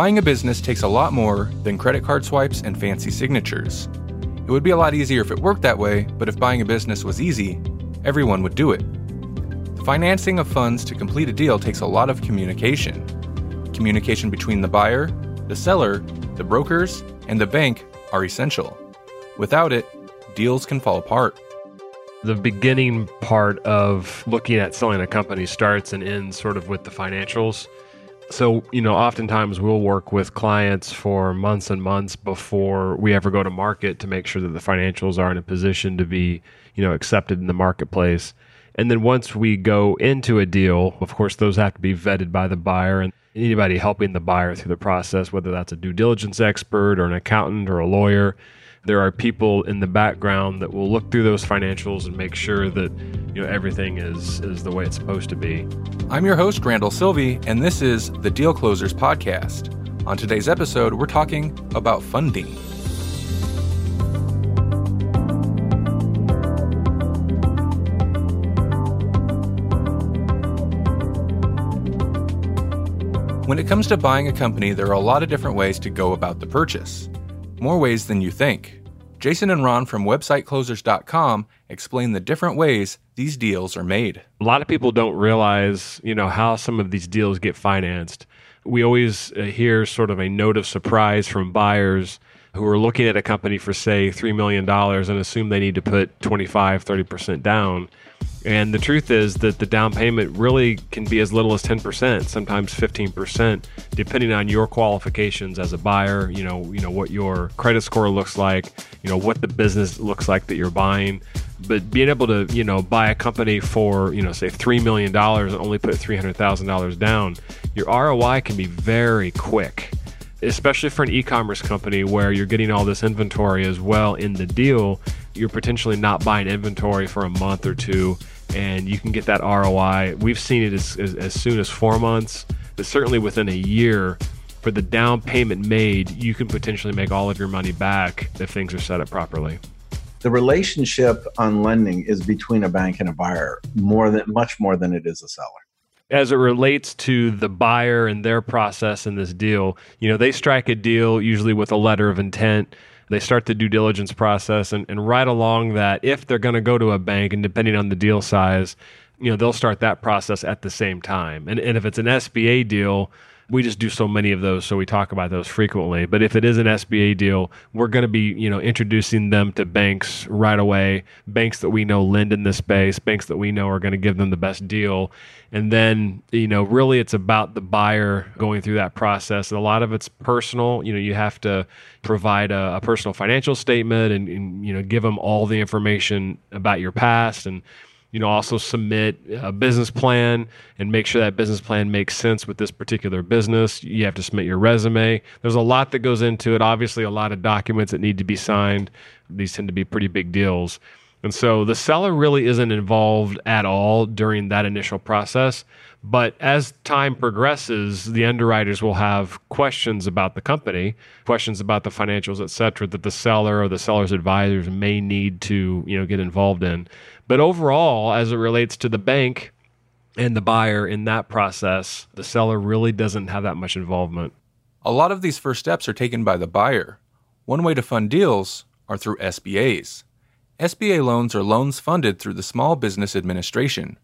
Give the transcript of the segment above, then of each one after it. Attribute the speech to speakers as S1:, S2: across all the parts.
S1: Buying a business takes a lot more than credit card swipes and fancy signatures. It would be a lot easier if it worked that way, but if buying a business was easy, everyone would do it. The financing of funds to complete a deal takes a lot of communication. Communication between the buyer, the seller, the brokers, and the bank are essential. Without it, deals can fall apart.
S2: The beginning part of looking at selling a company starts and ends sort of with the financials. So, you know, oftentimes we'll work with clients for months and months before we ever go to market to make sure that the financials are in a position to be, you know, accepted in the marketplace. And then once we go into a deal, of course, those have to be vetted by the buyer and anybody helping the buyer through the process, whether that's a due diligence expert or an accountant or a lawyer. There are people in the background that will look through those financials and make sure that you know everything is is the way it's supposed to be.
S1: I'm your host Randall Sylvie, and this is the Deal Closers podcast. On today's episode, we're talking about funding. When it comes to buying a company, there are a lot of different ways to go about the purchase. More ways than you think. Jason and Ron from websiteclosers.com explain the different ways these deals are made.
S2: A lot of people don't realize, you know, how some of these deals get financed. We always uh, hear sort of a note of surprise from buyers who are looking at a company for say $3 million and assume they need to put 25, 30% down. And the truth is that the down payment really can be as little as 10%, sometimes 15%, depending on your qualifications as a buyer, you know, you know what your credit score looks like, you know what the business looks like that you're buying. But being able to, you know, buy a company for, you know, say 3 million dollars and only put $300,000 down, your ROI can be very quick especially for an e-commerce company where you're getting all this inventory as well in the deal you're potentially not buying inventory for a month or two and you can get that ROI. We've seen it as, as, as soon as four months, but certainly within a year. For the down payment made, you can potentially make all of your money back if things are set up properly.
S3: The relationship on lending is between a bank and a buyer more than much more than it is a seller
S2: as it relates to the buyer and their process in this deal, you know, they strike a deal usually with a letter of intent they start the due diligence process, and, and right along that, if they're going to go to a bank, and depending on the deal size, you know, they'll start that process at the same time. And, and if it's an SBA deal, we just do so many of those, so we talk about those frequently. But if it is an SBA deal, we're going to be, you know, introducing them to banks right away, banks that we know lend in this space, banks that we know are going to give them the best deal. And then, you know, really it's about the buyer going through that process. And a lot of it's personal. You know, you have to provide a, a personal financial statement and, and, you know, give them all the information about your past and you know also submit a business plan and make sure that business plan makes sense with this particular business. You have to submit your resume. There's a lot that goes into it. Obviously a lot of documents that need to be signed. These tend to be pretty big deals. And so the seller really isn't involved at all during that initial process. But as time progresses, the underwriters will have questions about the company, questions about the financials, et cetera, that the seller or the seller's advisors may need to, you know, get involved in. But overall, as it relates to the bank and the buyer in that process, the seller really doesn't have that much involvement.
S1: A lot of these first steps are taken by the buyer. One way to fund deals are through SBAs. SBA loans are loans funded through the Small Business Administration.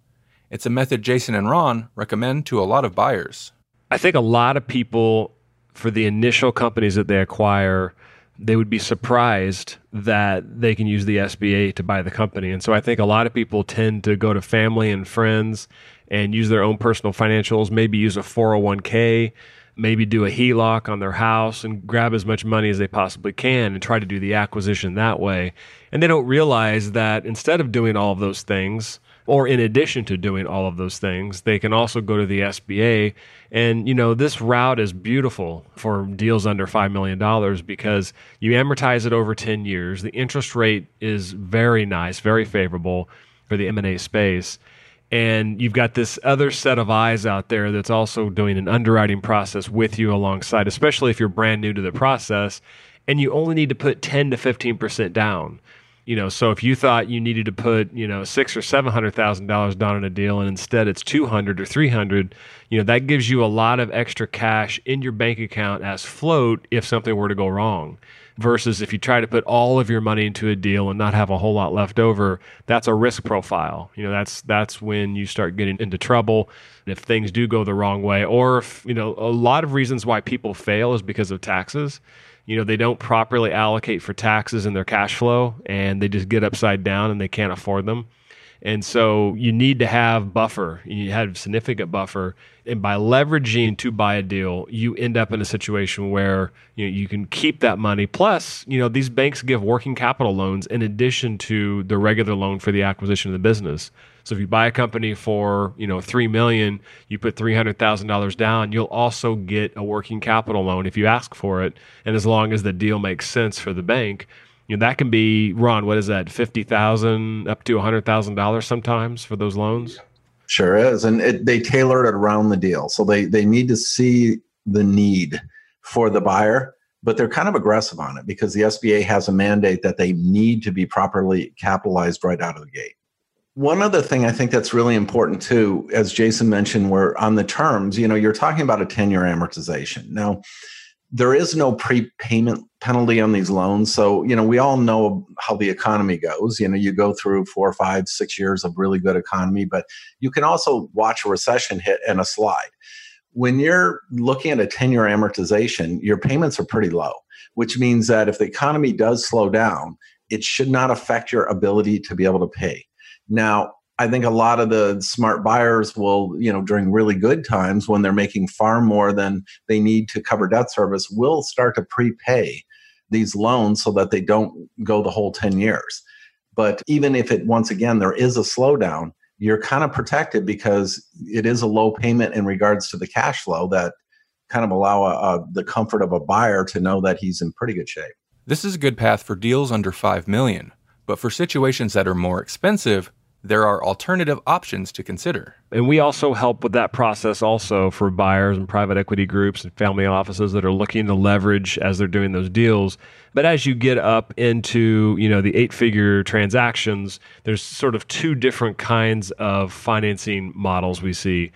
S1: It's a method Jason and Ron recommend to a lot of buyers.
S2: I think a lot of people, for the initial companies that they acquire, they would be surprised that they can use the SBA to buy the company. And so I think a lot of people tend to go to family and friends and use their own personal financials, maybe use a 401k, maybe do a HELOC on their house and grab as much money as they possibly can and try to do the acquisition that way. And they don't realize that instead of doing all of those things, or in addition to doing all of those things, they can also go to the SBA. And, you know, this route is beautiful for deals under $5 million because you amortize it over 10 years. The interest rate is very nice, very favorable for the M&A space. And you've got this other set of eyes out there that's also doing an underwriting process with you alongside, especially if you're brand new to the process and you only need to put 10 to 15% down. You know, so if you thought you needed to put, you know, six or seven hundred thousand dollars down in a deal, and instead it's two hundred or three hundred, you know, that gives you a lot of extra cash in your bank account as float if something were to go wrong. Versus if you try to put all of your money into a deal and not have a whole lot left over, that's a risk profile. You know, that's that's when you start getting into trouble if things do go the wrong way, or if you know, a lot of reasons why people fail is because of taxes you know they don't properly allocate for taxes in their cash flow and they just get upside down and they can't afford them. And so you need to have buffer. You have significant buffer. And by leveraging to buy a deal you end up in a situation where you, know, you can keep that money. Plus you know these banks give working capital loans in addition to the regular loan for the acquisition of the business so if you buy a company for you know three million, you put three hundred thousand dollars down, you'll also get a working capital loan if you ask for it, and as long as the deal makes sense for the bank. You know, that can be Ron. What is that? Fifty thousand up to hundred thousand dollars sometimes for those loans.
S3: Sure is, and it, they tailor it around the deal. So they they need to see the need for the buyer, but they're kind of aggressive on it because the SBA has a mandate that they need to be properly capitalized right out of the gate. One other thing I think that's really important too, as Jason mentioned, we're on the terms, you know, you're talking about a 10 year amortization. Now, there is no prepayment penalty on these loans. So, you know, we all know how the economy goes. You know, you go through four, five, six years of really good economy, but you can also watch a recession hit and a slide. When you're looking at a 10 year amortization, your payments are pretty low, which means that if the economy does slow down, it should not affect your ability to be able to pay. Now, I think a lot of the smart buyers will, you know, during really good times when they're making far more than they need to cover debt service, will start to prepay these loans so that they don't go the whole 10 years. But even if it, once again, there is a slowdown, you're kind of protected because it is a low payment in regards to the cash flow that kind of allow a, a, the comfort of a buyer to know that he's in pretty good shape.
S1: This is a good path for deals under 5 million, but for situations that are more expensive, there are alternative options to consider.
S2: And we also help with that process also for buyers and private equity groups and family offices that are looking to leverage as they're doing those deals. But as you get up into, you know, the eight-figure transactions, there's sort of two different kinds of financing models we see.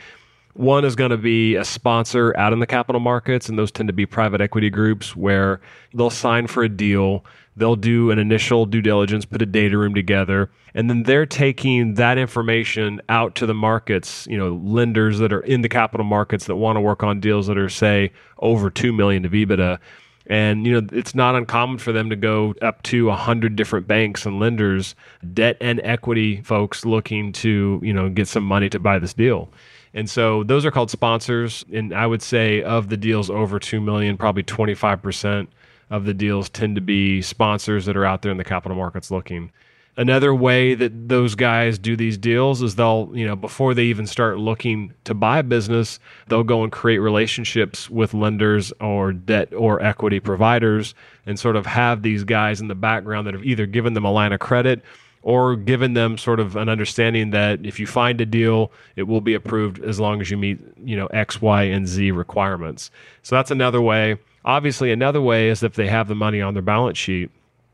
S2: One is going to be a sponsor out in the capital markets, and those tend to be private equity groups where they'll sign for a deal They'll do an initial due diligence, put a data room together, and then they're taking that information out to the markets, you know, lenders that are in the capital markets that want to work on deals that are, say, over 2 million of EBITDA. And, you know, it's not uncommon for them to go up to 100 different banks and lenders, debt and equity folks looking to, you know, get some money to buy this deal. And so those are called sponsors. And I would say of the deals over 2 million, probably 25% of the deals tend to be sponsors that are out there in the capital markets looking. Another way that those guys do these deals is they'll, you know, before they even start looking to buy a business, they'll go and create relationships with lenders or debt or equity providers and sort of have these guys in the background that have either given them a line of credit or given them sort of an understanding that if you find a deal, it will be approved as long as you meet, you know, X, Y, and Z requirements. So that's another way. Obviously, another way is if they have the money on their balance sheet,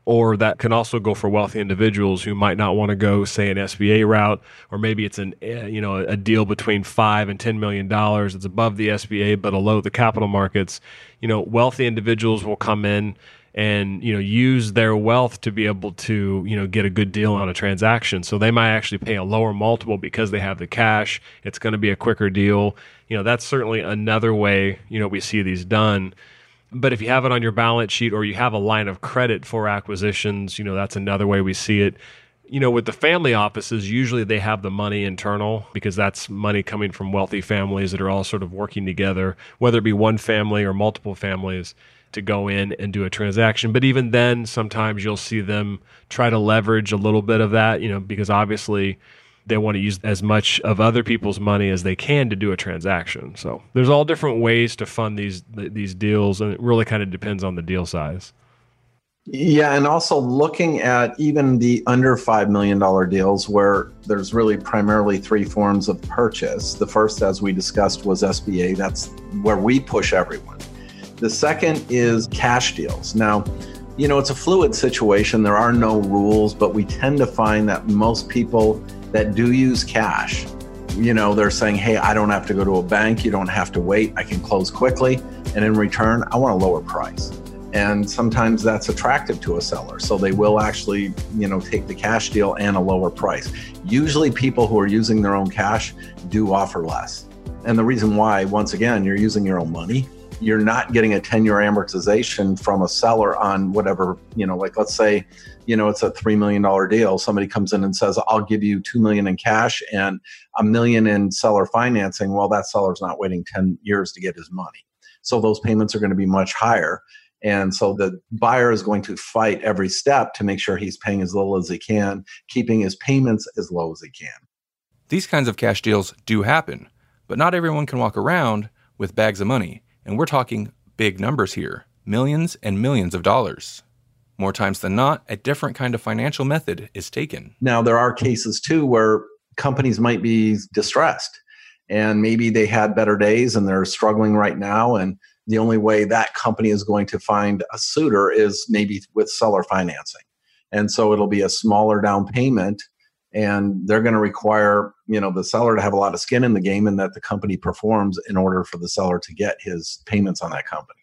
S2: or that can also go for wealthy individuals who might not want to go, say, an SBA route, or maybe it's an eh, you know a deal between five and ten million dollars. It's above the SBA but below the capital markets. You know, wealthy individuals will come in and you know use their wealth to be able to you know get a good deal on a transaction. So they might actually pay a lower multiple because they have the cash. It's going to be a quicker deal. You know that's certainly another way you know we see these done. But if you have it on your balance sheet or you have a line of credit for acquisitions, you know, that's another way we see it. You know, with the family offices, usually they have the money internal because that's money coming from wealthy families that are all sort of working together, whether it be one family or multiple families to go in and do a transaction. But even then, sometimes you'll see them try to leverage a little bit of that, you know, because obviously they want to use as much of other people's money as they can to do a transaction. So there's all different ways to fund these these deals, and it really kind of depends on the deal size.
S3: Yeah, and also looking at even the under $5 million deals where there's really primarily three forms of purchase. The first, as we discussed, was SBA. That's where we push everyone. The second is cash deals. Now, you know, it's a fluid situation. There are no rules, but we tend to find that most people that do use cash, you know, they're saying, hey, I don't have to go to a bank. You don't have to wait. I can close quickly. And in return, I want a lower price. And sometimes that's attractive to a seller. So they will actually, you know, take the cash deal and a lower price. Usually people who are using their own cash do offer less. And the reason why, once again, you're using your own money you're not getting a 10 year amortization from a seller on whatever, you know, like let's say, you know, it's a $3 million deal. Somebody comes in and says, I'll give you 2 million in cash and a million in seller financing. Well, that seller's not waiting 10 years to get his money. So those payments are going to be much higher. And so the buyer is going to fight every step to make sure he's paying as little as he can, keeping his payments as low as he can.
S1: These kinds of cash deals do happen, but not everyone can walk around with bags of money. And we're talking big numbers here millions and millions of dollars. More times than not, a different kind of financial method is taken.
S3: Now, there are cases too where companies might be distressed and maybe they had better days and they're struggling right now. And the only way that company is going to find a suitor is maybe with seller financing. And so it'll be a smaller down payment and they're going to require you know the seller to have a lot of skin in the game and that the company performs in order for the seller to get his payments on that company.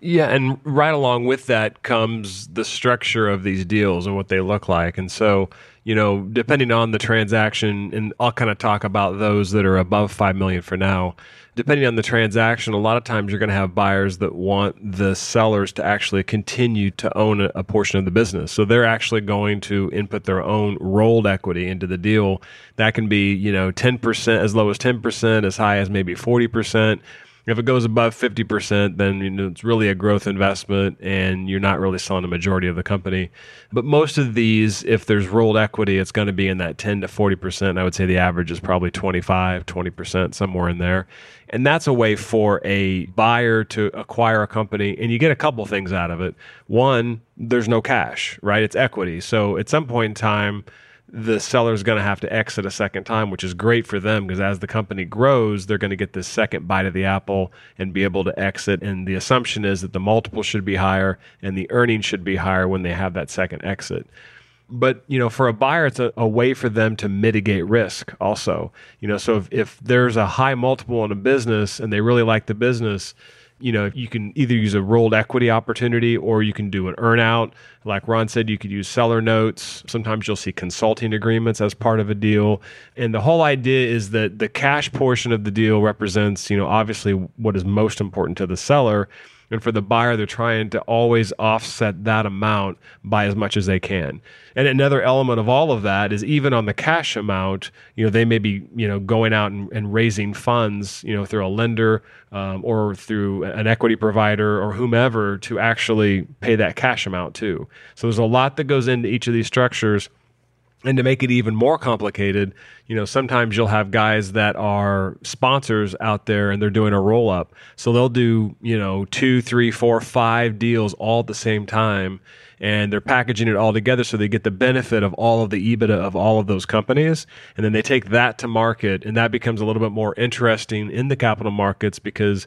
S2: Yeah and right along with that comes the structure of these deals and what they look like. And so you know depending on the transaction and i'll kind of talk about those that are above 5 million for now depending on the transaction, a lot of times you're going to have buyers that want the sellers to actually continue to own a, a, portion of the business. So they're actually going to input their own rolled equity into the deal. That can be, you know, 10%, as low as 10%, as high as maybe 40%. If it goes above 50%, then you know, it's really a growth investment and you're not really selling a majority of the company. But most of these, if there's rolled equity, it's going to be in that 10 to 40%. I would say the average is probably 25, 20%, somewhere in there. And that's a way for a buyer to acquire a company. And you get a couple things out of it. One, there's no cash, right? It's equity. So at some point in time, the seller's going to have to exit a second time, which is great for them because as the company grows, they're going to get this second bite of the apple and be able to exit. And the assumption is that the multiple should be higher and the earnings should be higher when they have that second exit. But you know, for a buyer, it's a, a way for them to mitigate risk. Also, you know, so if, if there's a high multiple in a business and they really like the business, you know, you can either use a rolled equity opportunity or you can do an earnout. Like Ron said, you could use seller notes. Sometimes you'll see consulting agreements as part of a deal. And the whole idea is that the cash portion of the deal represents, you know, obviously what is most important to the seller and for the buyer, they're trying to always offset that amount by as much as they can. And another element of all of that is even on the cash amount, you know, they may be, you know, going out and, and raising funds, you know, through a lender um, or through an equity provider or whomever to actually pay that cash amount too. So there's a lot that goes into each of these structures. And to make it even more complicated, you know, sometimes you'll have guys that are sponsors out there and they're doing a roll up. So they'll do, you know, two, three, four, five deals all at the same time. And they're packaging it all together so they get the benefit of all of the EBITDA of all of those companies. And then they take that to market. And that becomes a little bit more interesting in the capital markets because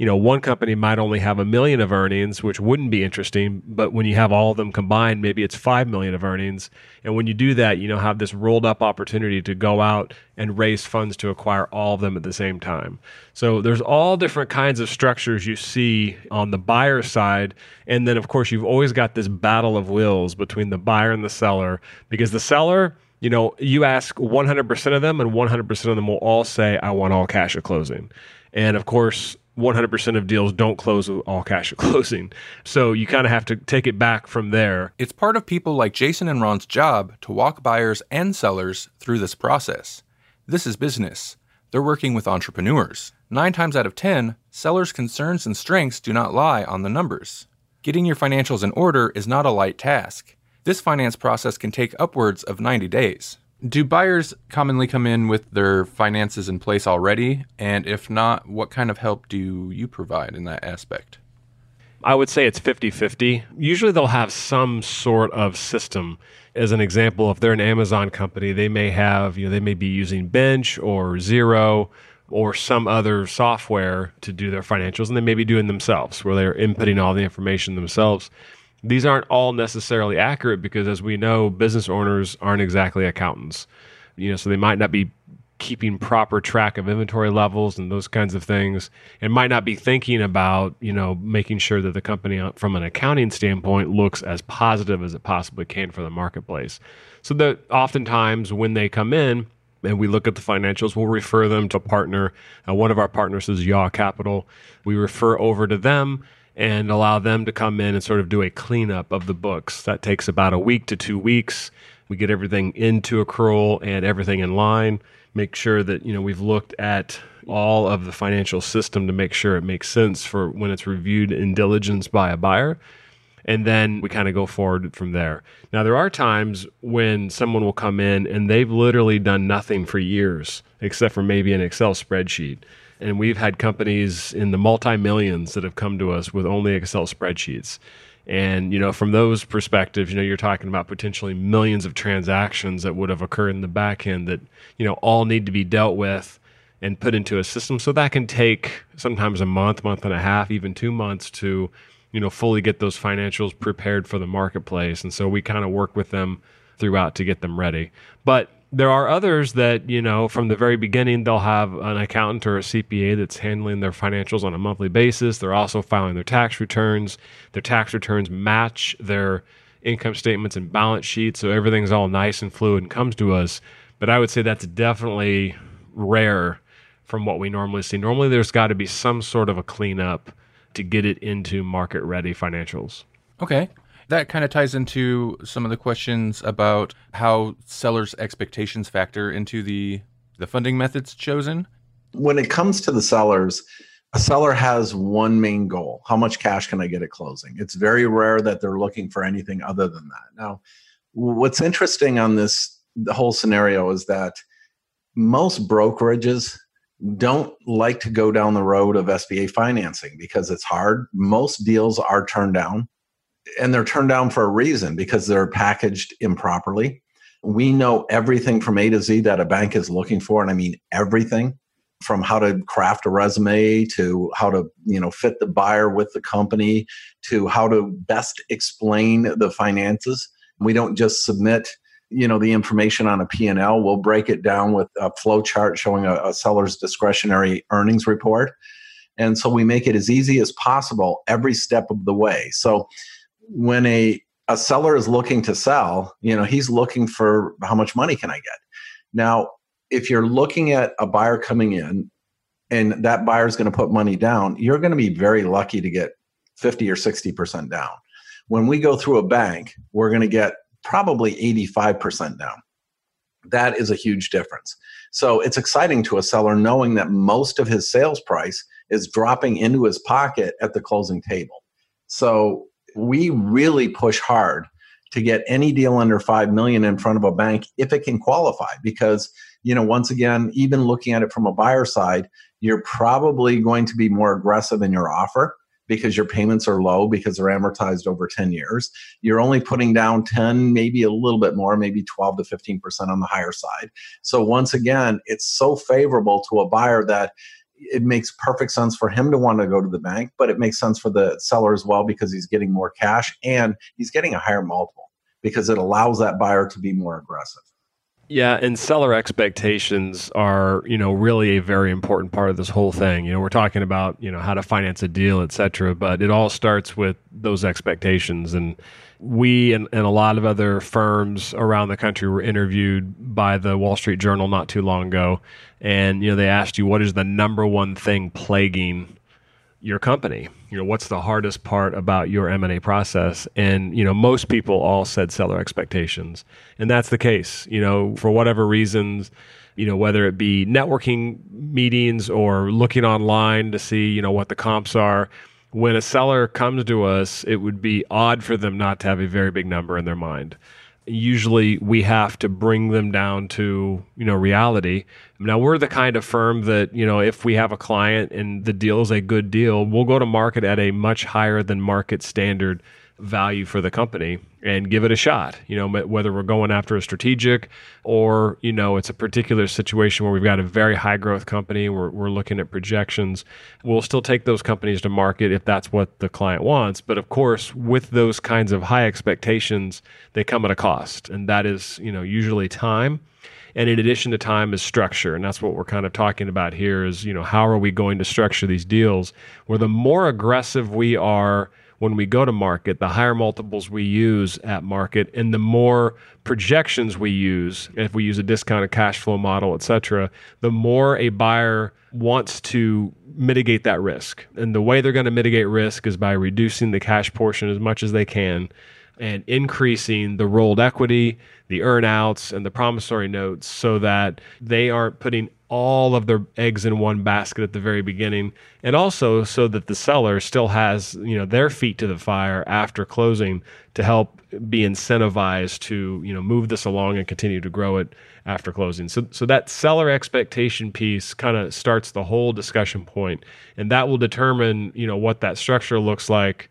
S2: you know, one company might only have a million of earnings, which wouldn't be interesting. But when you have all of them combined, maybe it's five million of earnings. And when you do that, you know, have this rolled up opportunity to go out and raise funds to acquire all of them at the same time. So there's all different kinds of structures you see on the buyer side. And then, of course, you've always got this battle of wills between the buyer and the seller because the seller, you know, you ask 100% of them, and 100% of them will all say, I want all cash at closing. And of course, 100% of deals don't close with all cash at closing. So you kind of have to take it back from there.
S1: It's part of people like Jason and Ron's job to walk buyers and sellers through this process. This is business. They're working with entrepreneurs. Nine times out of 10, sellers' concerns and strengths do not lie on the numbers. Getting your financials in order is not a light task. This finance process can take upwards of 90 days. Do buyers commonly come in with their finances in place already? And if not, what kind of help do you provide in that aspect?
S2: I would say it's 50 50. Usually they'll have some sort of system. As an example, if they're an Amazon company, they may have, you know, they may be using Bench or Xero or some other software to do their financials, and they may be doing themselves where they're inputting all the information themselves These aren't all necessarily accurate because, as we know, business owners aren't exactly accountants. You know, so they might not be keeping proper track of inventory levels and those kinds of things and might not be thinking about you know making sure that the company uh, from an accounting standpoint looks as positive as it possibly can for the marketplace so that oftentimes when they come in and we look at the financials we'll refer them to a partner uh, one of our partners is yaw capital we refer over to them and allow them to come in and sort of do a cleanup of the books that takes about a week to two weeks we get everything into accrual and everything in line make sure that you know we've looked at all of the financial system to make sure it makes sense for when it's reviewed in diligence by a buyer and then we kind of go forward from there. Now there are times when someone will come in and they've literally done nothing for years except for maybe an Excel spreadsheet. And we've had companies in the multi millions that have come to us with only Excel spreadsheets. And, you know, from those perspectives, you know, you're talking about potentially millions of transactions that would have occurred in the back end that, you know, all need to be dealt with and put into a system. So that can take sometimes a month, month and a half, even two months to, you know, fully get those financials prepared for the marketplace. And so we kind of work with them throughout to get them ready. But there are others that you know from the very beginning they'll have an accountant or a cpa that's handling their financials on a monthly basis. They're also filing their tax returns. Their tax returns match their income statements and balance sheets so everything's all nice and fluid and comes to us. But i would say that's definitely rare from what we normally see. Normally there's got to be some sort of a cleanup to get it into market ready financials.
S1: Okay that kind of ties into some of the questions about how sellers' expectations factor into the the funding methods chosen.
S3: When it comes to the sellers, a seller has one main goal how much cash can I get at closing? It's very rare that they're looking for anything other than that. Now, what's interesting on this the whole scenario is that most brokerages don't like to go down the road of SBA financing because it's hard. Most deals are turned down and they're turned down for a reason because they're packaged improperly. We know everything from A to Z that a bank is looking for, and I mean everything from how to craft a resume to how to you know fit the buyer with the company to how to best explain the finances. We don't just submit you know the information on a p&l we'll break it down with a flow chart showing a, a seller's discretionary earnings report. And so we make it as easy as possible every step of the way. So when a a seller is looking to sell, you know, he's looking for how much money can I get. Now, if you're looking at a buyer coming in and that buyer is going to put money down, you're going to be very lucky to get 50 or 60% down. When we go through a bank, we're going to get probably 85% down. That is a huge difference. So it's exciting to a seller knowing that most of his sales price is dropping into his pocket at the closing table. So we really push hard to get any deal under 5 million in front of a bank if it can qualify. Because you know once again even looking at it from a buyer side you're probably going to be more aggressive in your offer because your payments are low because they're amortized over 10 years. You're only putting down 10 maybe a little bit more maybe 12 to 15% on the higher side. So once again it's so favorable to a buyer that it makes perfect sense for him to want to go to the bank, but it makes sense for the seller as well because he's getting more cash and he's getting a higher multiple because it allows that buyer to be more aggressive.
S2: Yeah, and seller expectations are, you know, really a very important part of this whole thing. You know, we're talking about, you know, how to finance a deal, et cetera, but it all starts with those expectations. And we and, and a lot of other firms around the country were interviewed by the Wall Street Journal not too long ago, and you know they asked you what is the number one thing plaguing your company you know what's the hardest part about your m&a process and you know most people all said seller expectations and that's the case you know for whatever reasons you know whether it be networking meetings or looking online to see you know what the comps are when a seller comes to us, it would be odd for them not to have a very big number in their mind. Usually, we have to bring them down to you know reality. Now, we're the kind of firm that you know if we have a client and the deal is a good deal, we'll go to market at a much higher than market standard value for the company and give it a shot. You know, whether we're going after a strategic or, you know, it's a particular situation where we've got a very high growth company, we're, we're looking at projections, we'll still take those companies to market if that's what the client wants. But of course, with those kinds of high expectations, they come at a cost. And that is, you know, usually time. And in addition to time is structure. And that's what we're kind of talking about here is, you know, how are we going to structure these deals where the more aggressive we are when we go to market, the higher multiples we use at market, and the more projections we use, if we use a discounted cash flow model, et cetera, the more a buyer wants to mitigate that risk. And the way they're going to mitigate risk is by reducing the cash portion as much as they can and increasing the rolled equity, the earnouts, and the promissory notes so that they aren't putting all of their eggs in one basket at the very beginning. And also so that the seller still has you know their feet to the fire after closing to help be incentivized to you know move this along and continue to grow it after closing. So so that seller expectation piece kind of starts the whole discussion point and that will determine you know what that structure looks like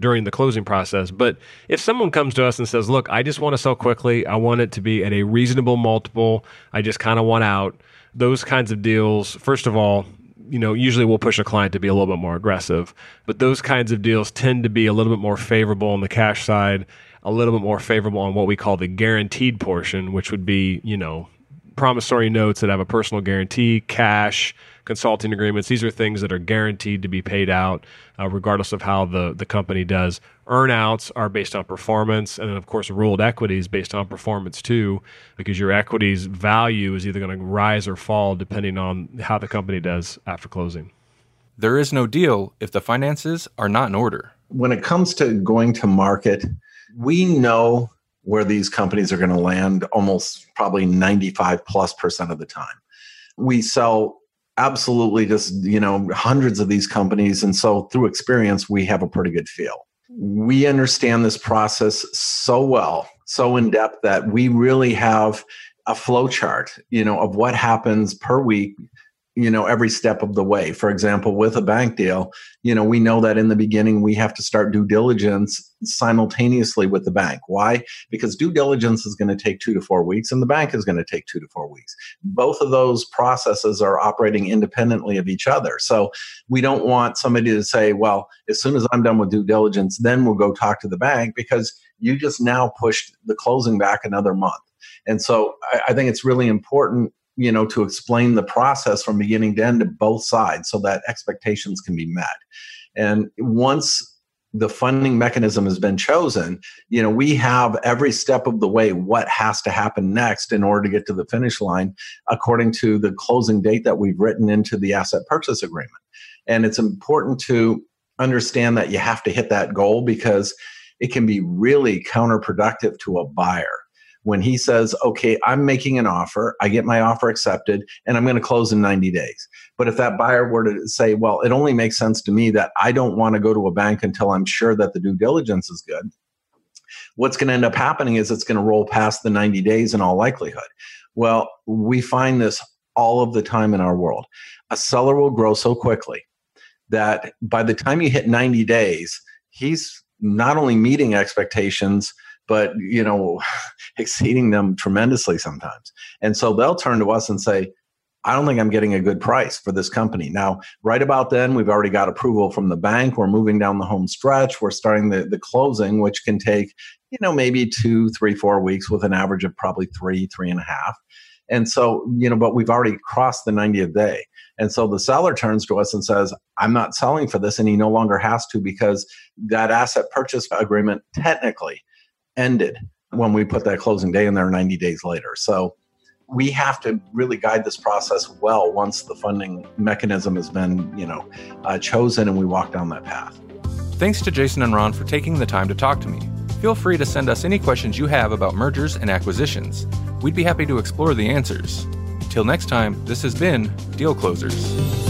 S2: during the closing process. But if someone comes to us and says, "Look, I just want to sell quickly. I want it to be at a reasonable multiple. I just kind of want out." those kinds of deals, first of all, you know, usually we'll push a client to be a little bit more aggressive, but those kinds of deals tend to be a little bit more favorable on the cash side, a little bit more favorable on what we call the guaranteed portion, which would be, you know, promissory notes that have a personal guarantee, cash, consulting agreements. These are things that are guaranteed to be paid out, uh, regardless of how the, the company does. Earnouts are based on performance, and then of course, rolled equities based on performance too, because your equities value is either going to rise or fall depending on how the company does after closing.
S1: There is no deal if the finances are not in order.
S3: When it comes to going to market, we know where these companies are going to land almost probably 95 plus percent of the time. We sell absolutely just, you know, hundreds of these companies. And so through experience, we have a pretty good feel. We understand this process so well, so in depth that we really have a flow chart, you know, of what happens per week you know every step of the way. For example with a bank deal you know we know that in the beginning we have to start due diligence simultaneously with the bank. Why? Because due diligence is going to take 2 to 4 weeks and the bank is going to take 2 to 4 weeks. Both of those processes are operating independently of each other. So we don't want somebody to say well as soon as i'm done with due diligence then we'll go talk to the bank because you just now pushed the closing back another month. And so I, I think it's really important you know to explain the process from beginning to end to both sides so that expectations can be met. And once the funding mechanism has been chosen you know we have every step of the way what has to happen next in order to get to the finish line according to the closing date that we've written into the asset purchase agreement. And it's important to understand that you have to hit that goal because it can be really counterproductive to a buyer when he says, okay, I'm making an offer, I get my offer accepted, and I'm going to close in 90 days. But if that buyer were to say, well, it only makes sense to me that I don't want to go to a bank until I'm sure that the due diligence is good, what's going to end up happening is it's going to roll past the 90 days in all likelihood. Well, we find this all of the time in our world. A seller will grow so quickly that by the time you hit 90 days, he's not only meeting expectations, but you know exceeding them tremendously sometimes. And so they'll turn to us and say i don't think i'm getting a good price for this company. Now right about then we've already got approval from the bank. We're moving down the home stretch. We're starting the, the closing which can take you know maybe two three four weeks with an average of probably three three and a half. And so you know but we've already crossed the 90th day. And so the seller turns to us and says, I'm not selling for this. And he no longer has to because that asset purchase agreement technically ended when we put that closing day in there 90 days later. So we have to really guide this process well once the funding mechanism has been, you know, uh, chosen and we walk down that path.
S1: Thanks to Jason and Ron for taking the time to talk to me. Feel free to send us any questions you have about mergers and acquisitions. We'd be happy to explore the answers. Till next time, this has been Deal Closers.